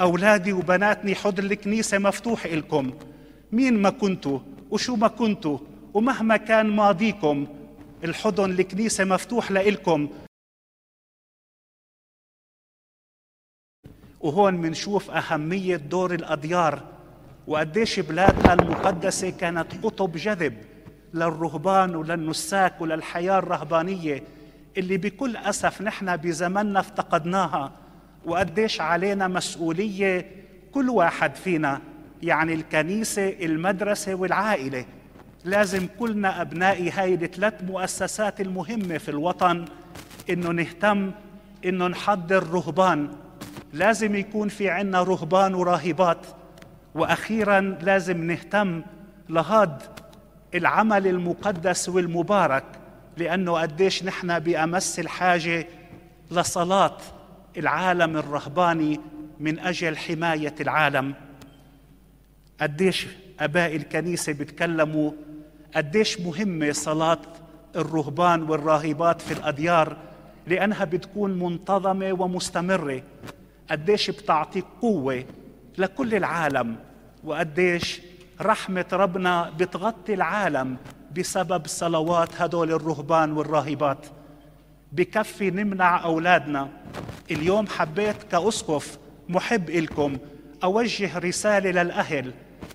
أولادي وبناتني حضن الكنيسة مفتوح إلكم. مين ما كنتوا وشو ما كنتوا ومهما كان ماضيكم الحضن الكنيسة مفتوح لإلكم. وهون منشوف أهمية دور الأديار وقديش بلادنا المقدسة كانت قطب جذب للرهبان وللنساك وللحياة الرهبانية اللي بكل أسف نحن بزمننا افتقدناها. وقديش علينا مسؤولية كل واحد فينا يعني الكنيسة المدرسة والعائلة. لازم كلنا أبنائي هاي الثلاث مؤسسات المهمة في الوطن إنه نهتم إنه نحضر رهبان. لازم يكون في عنا رهبان وراهبات. وأخيرا لازم نهتم لهاد العمل المقدس والمبارك لأنه قديش نحن بأمس الحاجة لصلاة. العالم الرهباني من أجل حماية العالم. قديش أباء الكنيسة بيتكلموا قديش مهمة صلاة الرهبان والراهبات في الأديار لأنها بتكون منتظمة ومستمرة. قديش بتعطي قوة لكل العالم وقديش رحمة ربنا بتغطي العالم بسبب صلوات هدول الرهبان والراهبات. بكفي نمنع أولادنا. اليوم حبيت كأسقف محب إلكم أوجه رسالة للأهل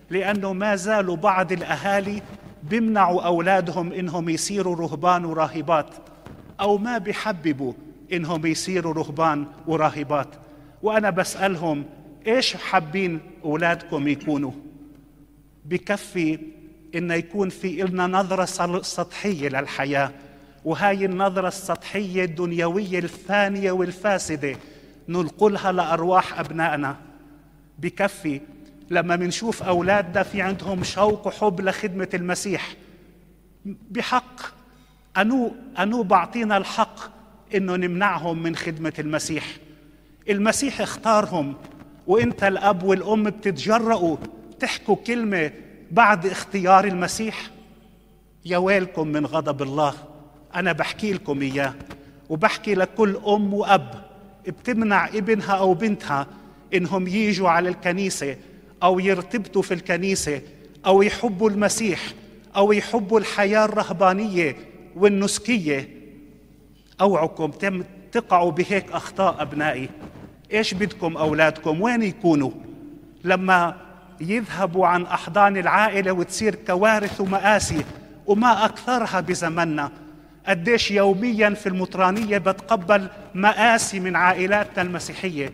لأنه ما زالوا بعض الأهالي بيمنعوا أولادهم إنهم يصيروا رهبان وراهبات أو ما بيحببوا إنهم يصيروا رهبان وراهبات. وأنا بسألهم إيش حابين أولادكم يكونوا؟ بكفي إن يكون في إلنا نظرة سطحية للحياة. وهاي النظرة السطحية الدنيوية الفانية والفاسدة نلقلها لأرواح أبنائنا. بكفي لما منشوف أولادنا في عندهم شوق وحب لخدمة المسيح بحق أنو أنو بعطينا الحق إنه نمنعهم من خدمة المسيح. المسيح اختارهم وإنت الأب والأم بتتجرؤوا تحكوا كلمة بعد اختيار المسيح. يا ويلكم من غضب الله. أنا بحكي لكم إياه وبحكي لكل أم وأب بتمنع ابنها أو بنتها إنهم يجوا على الكنيسة أو يرتبطوا في الكنيسة أو يحبوا المسيح أو يحبوا الحياة الرهبانية والنسكية. أوعكم تقعوا بهيك أخطاء أبنائي. إيش بدكم أولادكم؟ وين يكونوا؟ لما يذهبوا عن أحضان العائلة وتصير كوارث ومآسي وما أكثرها بزمننا قديش يوميا في المطرانية بتقبل مآسي من عائلاتنا المسيحية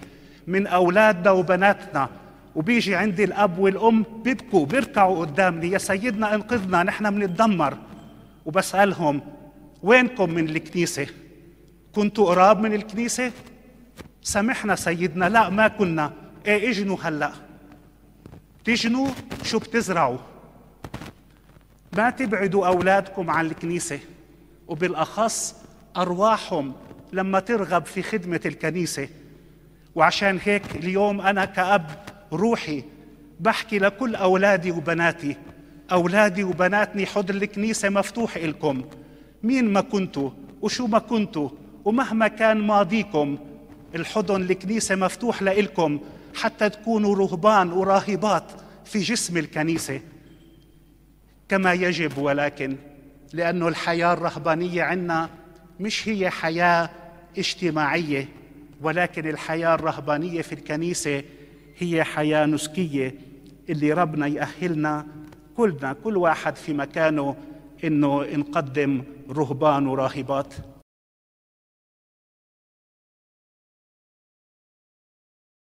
من أولادنا وبناتنا. وبيجي عندي الأب والأم بيبكوا بيركعوا قدامي يا سيدنا انقذنا نحن بنتدمر. وبسألهم وينكم من الكنيسة؟ كنتوا قراب من الكنيسة؟ سامحنا سيدنا. لا ما كنا. إيه اجنوا هلأ. تجنوا؟ شو بتزرعوا؟ ما تبعدوا أولادكم عن الكنيسة. وبالأخص أرواحهم لما ترغب في خدمة الكنيسة. وعشان هيك اليوم أنا كأب روحي بحكي لكل أولادي وبناتي أولادي وبناتني حضن الكنيسة مفتوح إلكم. مين ما كنتوا وشو ما كنتوا ومهما كان ماضيكم الحضن الكنيسة مفتوح لإلكم حتى تكونوا رهبان وراهبات في جسم الكنيسة. كما يجب ولكن لأن الحياة الرهبانية عندنا مش هي حياة اجتماعية ولكن الحياة الرهبانية في الكنيسة هي حياة نسكية اللي ربنا يأهلنا كلنا كل واحد في مكانه إنه نقدم رهبان وراهبات